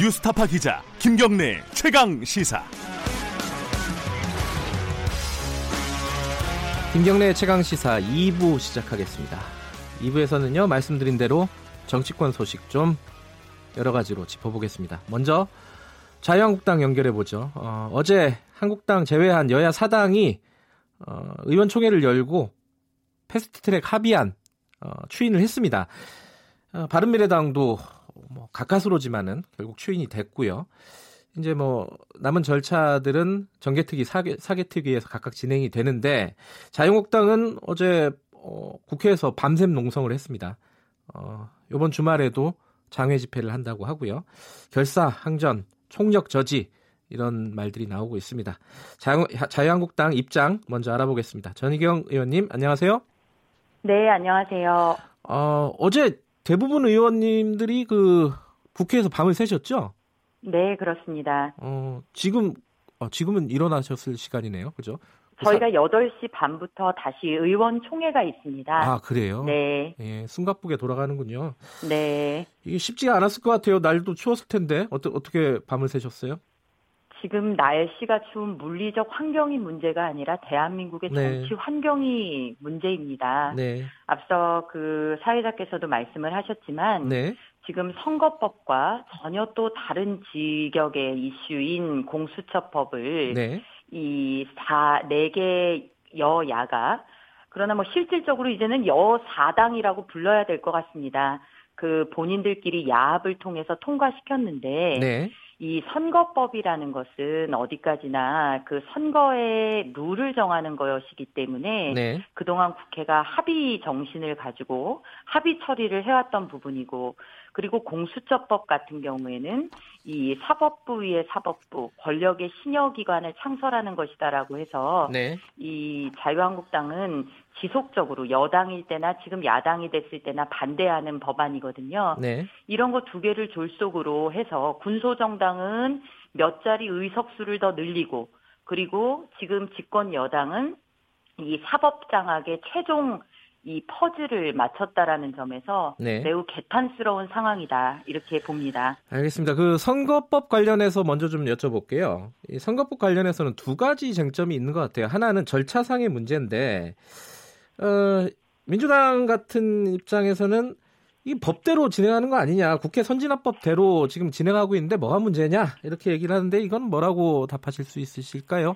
뉴스타파 기자 김경래 최강 시사. 김경래 최강 시사 2부 시작하겠습니다. 2부에서는요 말씀드린 대로 정치권 소식 좀 여러 가지로 짚어보겠습니다. 먼저 자유한국당 연결해 보죠. 어, 제 한국당 제외한 여야 사당이 어, 의원총회를 열고 패스트트랙 합의안 어, 추인을 했습니다. 어, 바른미래당도 뭐 가까스로지만은 결국 추인이 됐고요. 이제 뭐 남은 절차들은 정개특위, 사개, 사개특위에서 각각 진행이 되는데 자유한국당은 어제 어, 국회에서 밤샘 농성을 했습니다. 어, 이번 주말에도 장외 집회를 한다고 하고요. 결사, 항전, 총력 저지 이런 말들이 나오고 있습니다. 자유, 자유한국당 입장 먼저 알아보겠습니다. 전희경 의원님 안녕하세요. 네, 안녕하세요. 어, 어제 대부분 의원님들이 그 국회에서 밤을 새셨죠? 네, 그렇습니다. 어, 지금 어, 지금은 일어나셨을 시간이네요. 그죠? 저희가 8시 반부터 다시 의원 총회가 있습니다. 아, 그래요? 네. 예, 숨가쁘게 돌아가는군요. 네. 이게 쉽지가 않았을 것 같아요. 날도 추웠을 텐데. 어떠, 어떻게 밤을 새셨어요? 지금 날씨가 추운 물리적 환경이 문제가 아니라 대한민국의 네. 정치 환경이 문제입니다. 네. 앞서 그 사회자께서도 말씀을 하셨지만 네. 지금 선거법과 전혀 또 다른 지격의 이슈인 공수처법을 네. 이 4, 4개 여야가 그러나 뭐 실질적으로 이제는 여사당이라고 불러야 될 것 같습니다. 그 본인들끼리 야합을 통해서 통과시켰는데 네. 이 선거법이라는 것은 어디까지나 그 선거의 룰을 정하는 것이기 때문에 네. 그동안 국회가 합의 정신을 가지고 합의 처리를 해왔던 부분이고 그리고 공수처법 같은 경우에는 이 사법부 위의 사법부 권력의 신여기관을 창설하는 것이다라고 해서 네. 이 자유한국당은 지속적으로 여당일 때나 지금 야당이 됐을 때나 반대하는 법안이거든요. 네. 이런 거 두 개를 졸속으로 해서 군소정당은 몇 자리 의석수를 더 늘리고 그리고 지금 집권 여당은 이 사법장악의 최종 이 퍼즐을 맞췄다라는 점에서 네. 매우 개탄스러운 상황이다 이렇게 봅니다. 알겠습니다. 그 선거법 관련해서 먼저 좀 여쭤볼게요. 이 선거법 관련해서는 두 가지 쟁점이 있는 것 같아요. 하나는 절차상의 문제인데 어, 민주당 같은 입장에서는 이 법대로 진행하는 거 아니냐, 국회 선진화법대로 지금 진행하고 있는데 뭐가 문제냐 이렇게 얘기를 하는데 이건 뭐라고 답하실 수 있으실까요?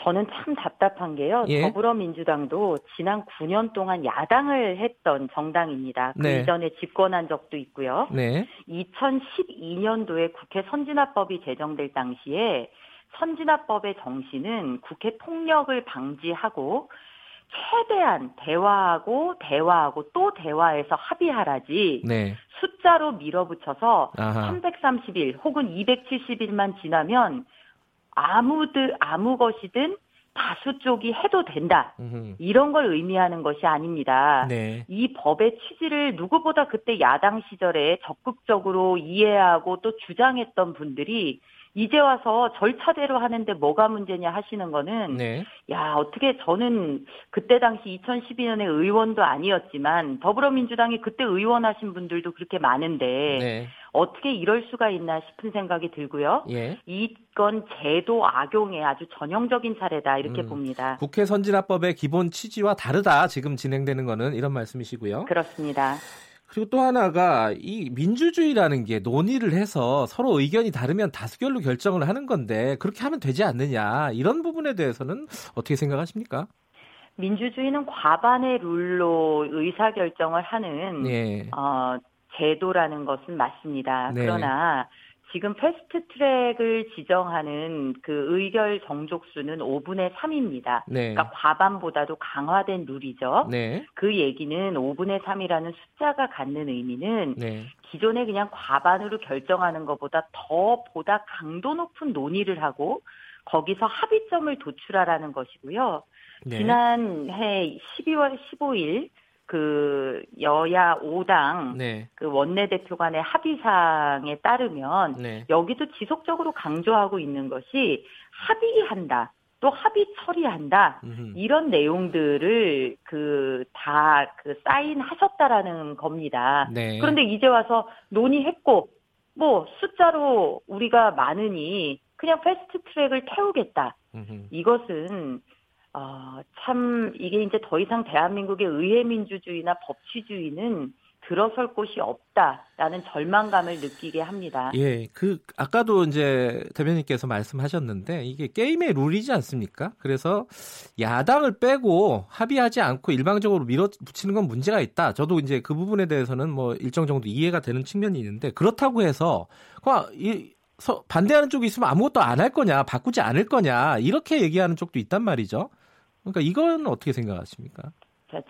저는 참 답답한 게요. 예. 더불어민주당도 지난 9년 동안 야당을 했던 정당입니다. 그 네. 이전에 집권한 적도 있고요. 네. 2012년도에 국회 선진화법이 제정될 당시에 선진화법의 정신은 국회 폭력을 방지하고 최대한 대화하고 대화하고 또 대화해서 합의하라지 네. 숫자로 밀어붙여서 아하. 330일 혹은 270일만 지나면 아무들 아무 것이든 다수 쪽이 해도 된다. 음흠. 이런 걸 의미하는 것이 아닙니다. 네. 이 법의 취지를 누구보다 그때 야당 시절에 적극적으로 이해하고 또 주장했던 분들이 이제 와서 절차대로 하는데 뭐가 문제냐 하시는 거는 네. 야 어떻게 저는 그때 당시 2012년에 의원도 아니었지만 더불어민주당이 그때 의원하신 분들도 그렇게 많은데 네. 어떻게 이럴 수가 있나 싶은 생각이 들고요. 예. 이건 제도 악용의 아주 전형적인 사례다 이렇게 음, 봅니다. 국회 선진화법의 기본 취지와 다르다 지금 진행되는 거는 이런 말씀이시고요. 그렇습니다. 그리고 또 하나가 이 민주주의라는 게 논의를 해서 서로 의견이 다르면 다수결로 결정을 하는 건데 그렇게 하면 되지 않느냐 이런 부분에 대해서는 어떻게 생각하십니까? 민주주의는 과반의 룰로 의사 결정을 하는 네. 어, 제도라는 것은 맞습니다. 네. 그러나 지금 패스트 트랙을 지정하는 그 의결 정족수는 5분의 3입니다. 네. 그러니까 과반보다도 강화된 룰이죠. 네. 그 얘기는 5분의 3이라는 숫자가 갖는 의미는 네. 기존에 그냥 과반으로 결정하는 것보다 더 보다 강도 높은 논의를 하고 거기서 합의점을 도출하라는 것이고요. 네. 지난해 12월 15일 그 여야 5당 네. 그 원내대표 간의 합의사항에 따르면 네. 여기도 지속적으로 강조하고 있는 것이 합의한다. 또 합의 처리한다 음흠. 이런 내용들을 그 다그 그 사인하셨다라는 겁니다. 네. 그런데 이제 와서 논의했고 뭐 숫자로 우리가 많으니 그냥 패스트 트랙을 태우겠다. 이것은 어, 참 이게 이제 더 이상 대한민국의 의회 민주주의나 법치주의는 들어설 곳이 없다라는 절망감을 느끼게 합니다. 예, 그 아까도 이제 대변인께서 말씀하셨는데 이게 게임의 룰이지 않습니까? 그래서 야당을 빼고 합의하지 않고 일방적으로 밀어붙이는 건 문제가 있다. 저도 이제 그 부분에 대해서는 뭐 일정 정도 이해가 되는 측면이 있는데 그렇다고 해서 이 반대하는 쪽이 있으면 아무것도 안 할 거냐, 바꾸지 않을 거냐 이렇게 얘기하는 쪽도 있단 말이죠. 그러니까 이건 어떻게 생각하십니까?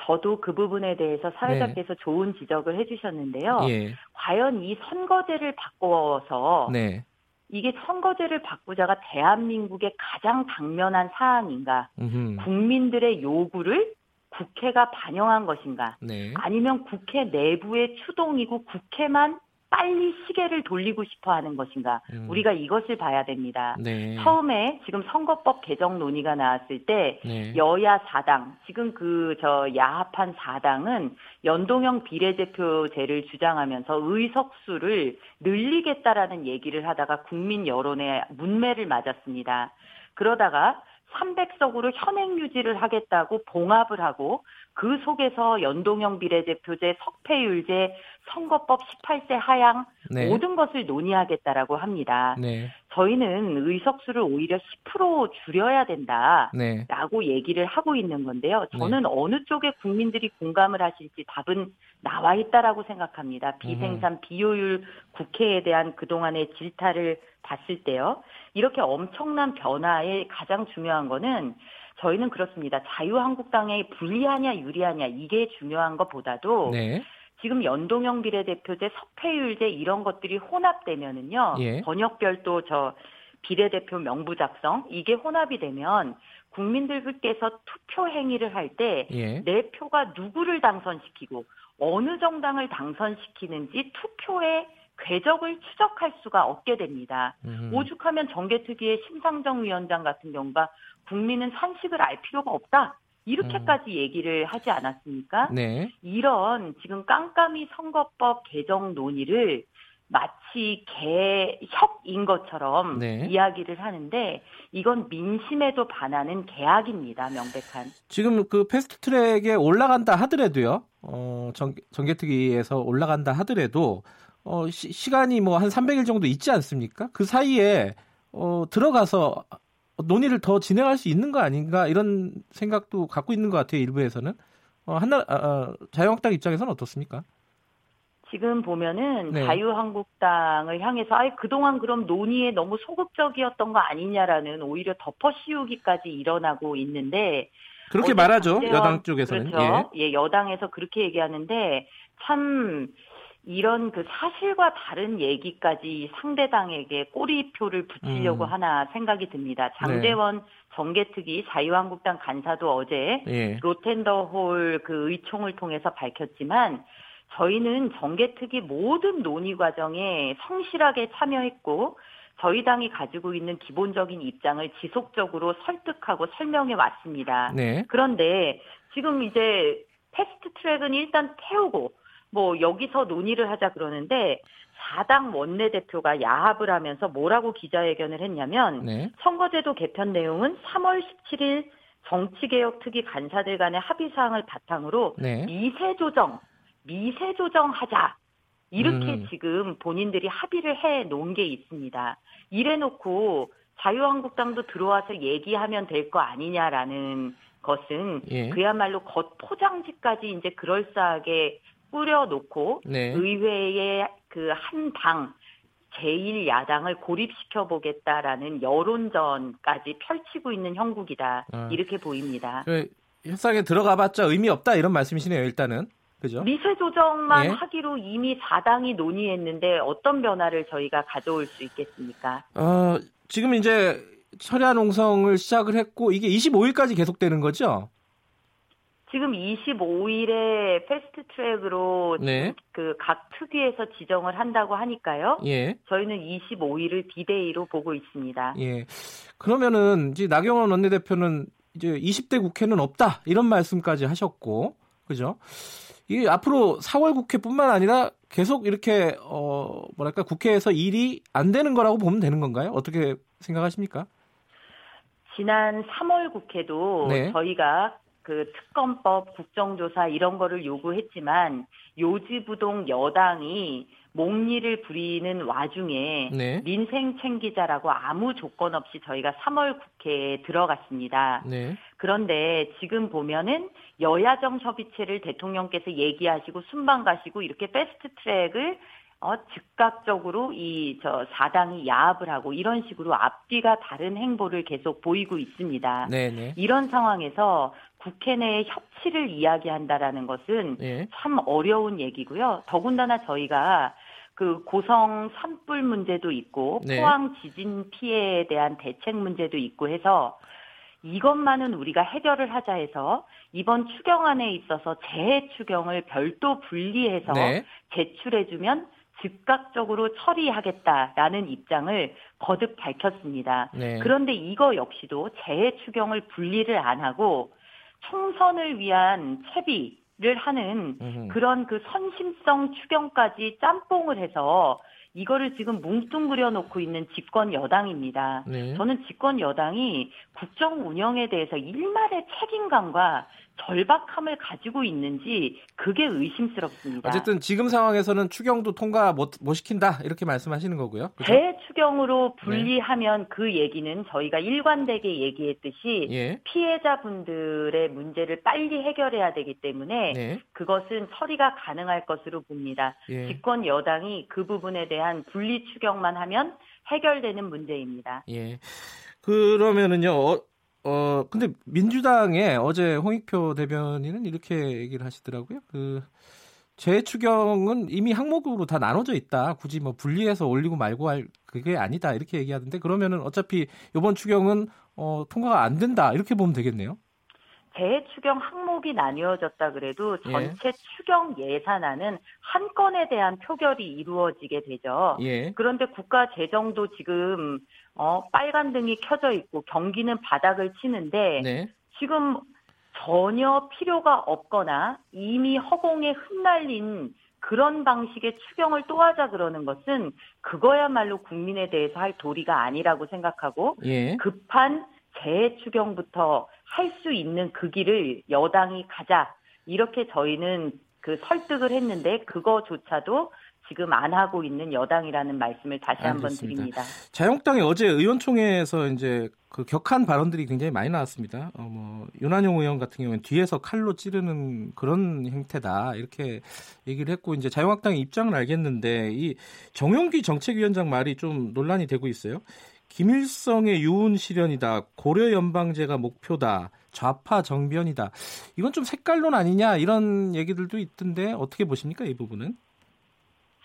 저도 그 부분에 대해서 사회자께서 네. 좋은 지적을 해주셨는데요. 예. 과연 이 선거제를 바꿔서 네. 이게 선거제를 바꾸자가 대한민국의 가장 당면한 사안인가? 음흠. 국민들의 요구를 국회가 반영한 것인가? 네. 아니면 국회 내부의 추동이고 국회만 빨리 시계를 돌리고 싶어 하는 것인가. 음. 우리가 이것을 봐야 됩니다. 네. 처음에 지금 선거법 개정 논의가 나왔을 때 네. 여야 4당, 지금 그 저 야합한 4당은 연동형 비례대표제를 주장하면서 의석수를 늘리겠다라는 얘기를 하다가 국민 여론에 문매를 맞았습니다. 그러다가 300석으로 현행 유지를 하겠다고 봉합을 하고 그 속에서 연동형 비례대표제, 석패율제, 선거법 18세 하향 네. 모든 것을 논의하겠다라고 합니다. 네. 저희는 의석수를 오히려 10% 줄여야 된다라고 네. 얘기를 하고 있는 건데요. 저는 네. 어느 쪽에 국민들이 공감을 하실지 답은 나와 있다라고 생각합니다. 비생산 비효율 국회에 대한 그동안의 질타를 봤을 때요. 이렇게 엄청난 변화에 가장 중요한 거는 저희는 그렇습니다. 자유한국당에 불리하냐 유리하냐 이게 중요한 것보다도 네. 지금 연동형 비례대표제, 석패율제 이런 것들이 혼합되면은요. 예. 번역별도 저 비례대표 명부 작성 이게 혼합이 되면 국민들께서 투표 행위를 할 때내 예. 표가 누구를 당선시키고 어느 정당을 당선시키는지 투표에 궤적을 추적할 수가 없게 됩니다. 음. 오죽하면 정계특위의 심상정 위원장 같은 경우가 국민은 산식을 알 필요가 없다. 이렇게까지 음. 얘기를 하지 않았습니까? 네. 이런 지금 깜깜이 선거법 개정 논의를 마치 개혁인 것처럼 네. 이야기를 하는데 이건 민심에도 반하는 개악입니다. 명백한. 지금 그 패스트트랙에 올라간다 하더라도요. 어, 정, 정개특위에서 올라간다 하더라도 어, 시, 간이 뭐 한 300일 정도 있지 않습니까? 그 사이에 어, 들어가서 논의를 더 진행할 수 있는 거 아닌가 이런 생각도 갖고 있는 것 같아요 일부에서는 어, 한나 아, 아, 자유한국당 입장에서는 어떻습니까? 지금 보면은 네. 자유한국당을 향해서 아예 그동안 그럼 논의에 너무 소극적이었던 거 아니냐라는 오히려 덮어씌우기까지 일어나고 있는데 그렇게 말하죠 여당 쪽에서는 그렇죠. 예. 예 여당에서 그렇게 얘기하는데 참 이런 그 사실과 다른 얘기까지 상대당에게 꼬리표를 붙이려고 음. 하나 생각이 듭니다. 장대원 네. 정계특위 자유한국당 간사도 어제 예. 로텐더홀 그 의총을 통해서 밝혔지만 저희는 정계특위 모든 논의 과정에 성실하게 참여했고 저희 당이 가지고 있는 기본적인 입장을 지속적으로 설득하고 설명해 왔습니다. 네. 그런데 지금 이제 패스트 트랙은 일단 태우고 뭐 여기서 논의를 하자 그러는데 4당 원내대표가 야합을 하면서 뭐라고 기자회견을 했냐면 네. 선거제도 개편 내용은 3월 17일 정치개혁 특위 간사들 간의 합의사항을 바탕으로 네. 미세 조정, 미세 조정하자. 이렇게 음. 지금 본인들이 합의를 해 놓은 게 있습니다. 이래 놓고 자유한국당도 들어와서 얘기하면 될 거 아니냐라는 것은 예. 그야말로 겉 포장지까지 이제 그럴싸하게 뿌려놓고 네. 의회의 그 한 당 제1 야당을 고립시켜 보겠다라는 여론전까지 펼치고 있는 형국이다 아. 이렇게 보입니다. 그 협상에 들어가봤자 의미 없다 이런 말씀이시네요. 일단은 그죠? 미세 조정만 예? 하기로 이미 4당이 논의했는데 어떤 변화를 저희가 가져올 수 있겠습니까? 어, 지금 이제 철야 농성을 시작을 했고 이게 25일까지 계속되는 거죠? 지금 25일에 패스트 트랙으로 네. 그각 특위에서 지정을 한다고 하니까요. 예. 저희는 25일을 디데이로 보고 있습니다. 예. 그러면은 이제 나경원 원내대표는 이제 20대 국회는 없다 이런 말씀까지 하셨고, 그죠? 이 앞으로 4월 국회뿐만 아니라 계속 이렇게 어 뭐랄까 국회에서 일이 안 되는 거라고 보면 되는 건가요? 어떻게 생각하십니까? 지난 3월 국회도 네. 저희가 그 특검법, 국정조사 이런 거를 요구했지만 요지부동 여당이 목리를 부리는 와중에 네. 민생 챙기자라고 아무 조건 없이 저희가 3월 국회에 들어갔습니다. 네. 그런데 지금 보면은 여야정 협의체를 대통령께서 얘기하시고 순방 가시고 이렇게 패스트 트랙을 어, 즉각적으로 이 저 사당이 야합을 하고 이런 식으로 앞뒤가 다른 행보를 계속 보이고 있습니다. 네네. 네. 이런 상황에서 국회 내에 협치를 이야기한다라는 것은 네. 참 어려운 얘기고요. 더군다나 저희가 그 고성 산불 문제도 있고 네. 포항 지진 피해에 대한 대책 문제도 있고 해서 이것만은 우리가 해결을 하자 해서 이번 추경안에 있어서 재해 추경을 별도 분리해서 네. 제출해주면 즉각적으로 처리하겠다라는 입장을 거듭 밝혔습니다. 네. 그런데 이거 역시도 재해 추경을 분리를 안 하고 총선을 위한 채비를 하는. 그런 그 선심성 추경까지 짬뽕을 해서 이거를 지금 뭉뚱그려 놓고 있는 집권 여당입니다. 네. 저는 집권 여당이 국정 운영에 대해서 일말의 책임감과 절박함을 가지고 있는지 그게 의심스럽습니다. 어쨌든 지금 상황에서는 추경도 통과 못, 못 시킨다 이렇게 말씀하시는 거고요. 그렇죠? 대추경으로 분리하면 네. 그 얘기는 저희가 일관되게 얘기했듯이 예. 피해자분들의 문제를 빨리 해결해야 되기 때문에 네. 그것은 처리가 가능할 것으로 봅니다. 예. 집권 여당이 그 부분에 대한 분리 추경만 하면 해결되는 문제입니다. 예. 그러면은요. 어, 어 근데 민주당에 어제 홍익표 대변인은 이렇게 얘기를 하시더라고요. 그 재추경은 이미 항목으로 다 나눠져 있다. 굳이 뭐 분리해서 올리고 말고 할 그게 아니다. 이렇게 얘기하던데 그러면은 어차피 이번 추경은 어 통과가 안 된다. 이렇게 보면 되겠네요. 재추경 항목이 나뉘어졌다 그래도 예. 전체 예. 추경 예산안은 한 건에 대한 표결이 이루어지게 되죠. 예. 그런데 국가 재정도 지금 어, 빨간 등이 켜져 있고 경기는 바닥을 치는데 네. 지금 전혀 필요가 없거나 이미 허공에 흩날린 그런 방식의 추경을 또 하자 그러는 것은 그거야말로 국민에 대해서 할 도리가 아니라고 생각하고 예. 급한 재추경부터 할 수 있는 그 길을 여당이 가자 이렇게 저희는 그 설득을 했는데 그거조차도 지금 안 하고 있는 여당이라는 말씀을 다시 한번 드립니다. 자유한국당이 어제 의원총회에서 이제 그 격한 발언들이 굉장히 많이 나왔습니다. 어, 뭐 윤한용 의원 같은 경우는 뒤에서 칼로 찌르는 그런 형태다 이렇게 얘기를 했고 이제 자유한국당의 입장을 알겠는데 이 정용기 정책위원장 말이 좀 논란이 되고 있어요. 김일성의 유운 실현이다. 고려 연방제가 목표다. 좌파 정변이다. 이건 좀 색깔론 아니냐 이런 얘기들도 있던데 어떻게 보십니까 이 부분은?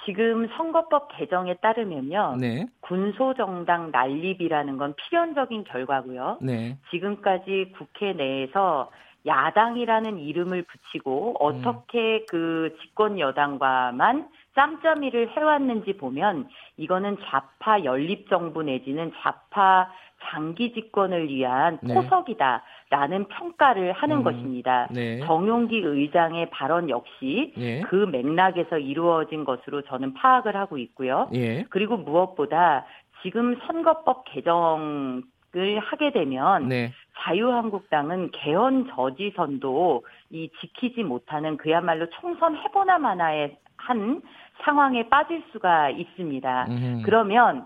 지금 선거법 개정에 따르면요. 네. 군소정당 난립이라는 건 필연적인 결과고요. 네. 지금까지 국회 내에서 야당이라는 이름을 붙이고 어떻게 음. 그 집권 여당과만 짬짬이를 해왔는지 보면 이거는 좌파 연립 정부 내지는 좌파 장기 집권을 위한 네. 포석이다라는 평가를 하는 음, 것입니다. 네. 정용기 의장의 발언 역시 네. 그 맥락에서 이루어진 것으로 저는 파악을 하고 있고요. 예. 그리고 무엇보다 지금 선거법 개정 을 하게 되면 네. 자유한국당은 개헌 저지선도 이 지키지 못하는 그야말로 총선 해보나 마나의 한 상황에 빠질 수가 있습니다. 음. 그러면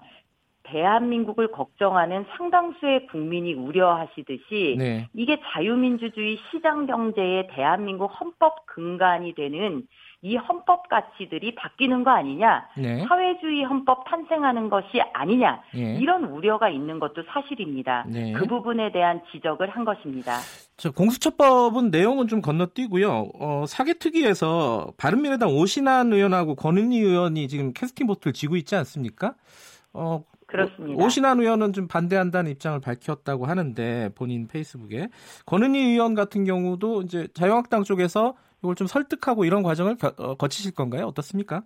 대한민국을 걱정하는 상당수의 국민이 우려하시듯이 네. 이게 자유민주주의 시장 경제의 대한민국 헌법 근간이 되는 이 헌법 가치들이 바뀌는 거 아니냐, 네. 사회주의 헌법 탄생하는 것이 아니냐 네. 이런 우려가 있는 것도 사실입니다. 네. 그 부분에 대한 지적을 한 것입니다. 저 공수처법은 내용은 좀 건너뛰고요. 어, 사개특위에서 바른미래당 오신환 의원하고 권은희 의원이 지금 캐스팅 보트를 지고 있지 않습니까? 어, 그렇습니다. 오신환 의원은 좀 반대한다는 입장을 밝혔다고 하는데 본인 페이스북에 권은희 의원 같은 경우도 이제 자유한국당 쪽에서 이걸 좀 설득하고 이런 과정을 겨, 어, 거치실 건가요? 어떻습니까?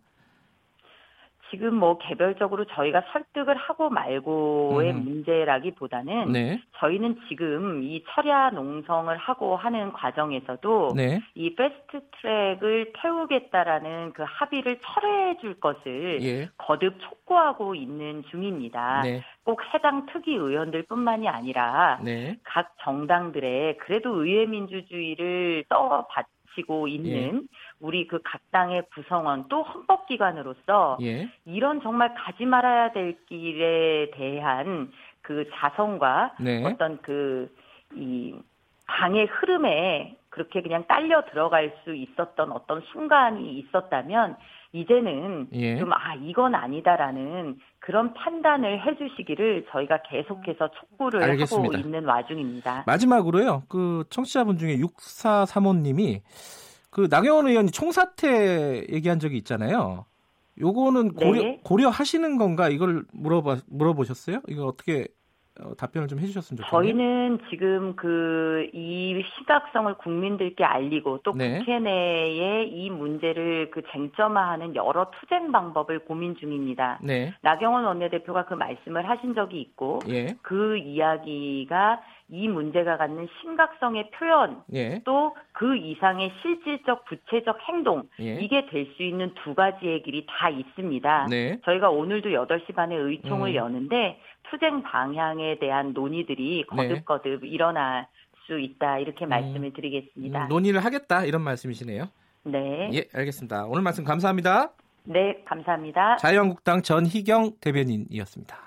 지금 뭐 개별적으로 저희가 설득을 하고 말고의 음. 문제라기보다는 네. 저희는 지금 이 철야 농성을 하고 하는 과정에서도 네. 이 패스트 트랙을 태우겠다라는 그 합의를 철회해 줄 것을 예. 거듭 촉구하고 있는 중입니다. 네. 꼭 해당 특위 의원들뿐만이 아니라 네. 각 정당들의 그래도 의회 민주주의를 떠받 지고 있는 예. 우리 그 각 당의 구성원 또 헌법기관으로서 예. 이런 정말 가지 말아야 될 길에 대한 그 자성과 네. 어떤 그 이 당의 흐름에 그렇게 그냥 딸려 들어갈 수 있었던 어떤 순간이 있었다면 이제는 예. 좀 아 이건 아니다라는 그런 판단을 해주시기를 저희가 계속해서 촉구를 알겠습니다. 하고 있는 와중입니다. 마지막으로요. 그 청취자분 중에 6435님이 그 나경원 의원이 총사퇴 얘기한 적이 있잖아요. 요거는 고려 네. 고려하시는 건가 이걸 물어봐 물어보셨어요? 이거 어떻게 어, 답변을 좀 해주셨으면 좋겠네요. 저희는 지금 그이 시각성을 국민들께 알리고 또 네. 국회 내에 이 문제를 그 쟁점화하는 여러 투쟁 방법을 고민 중입니다. 네. 나경원 원내대표가 그 말씀을 하신 적이 있고 예. 그 이야기가 이 문제가 갖는 심각성의 표현 예. 또그 이상의 실질적 구체적 행동 예. 이게 될 수 있는 두 가지의 길이 다 있습니다. 네. 저희가 오늘도 8시 반에 의총을 음. 여는데 투쟁 방향에 대한 논의들이 네. 거듭거듭 네. 일어날 수 있다 이렇게 음. 말씀을 드리겠습니다. 음, 논의를 하겠다 이런 말씀이시네요. 네. 예, 알겠습니다. 오늘 말씀 감사합니다. 네, 감사합니다. 자유한국당 전희경 대변인이었습니다.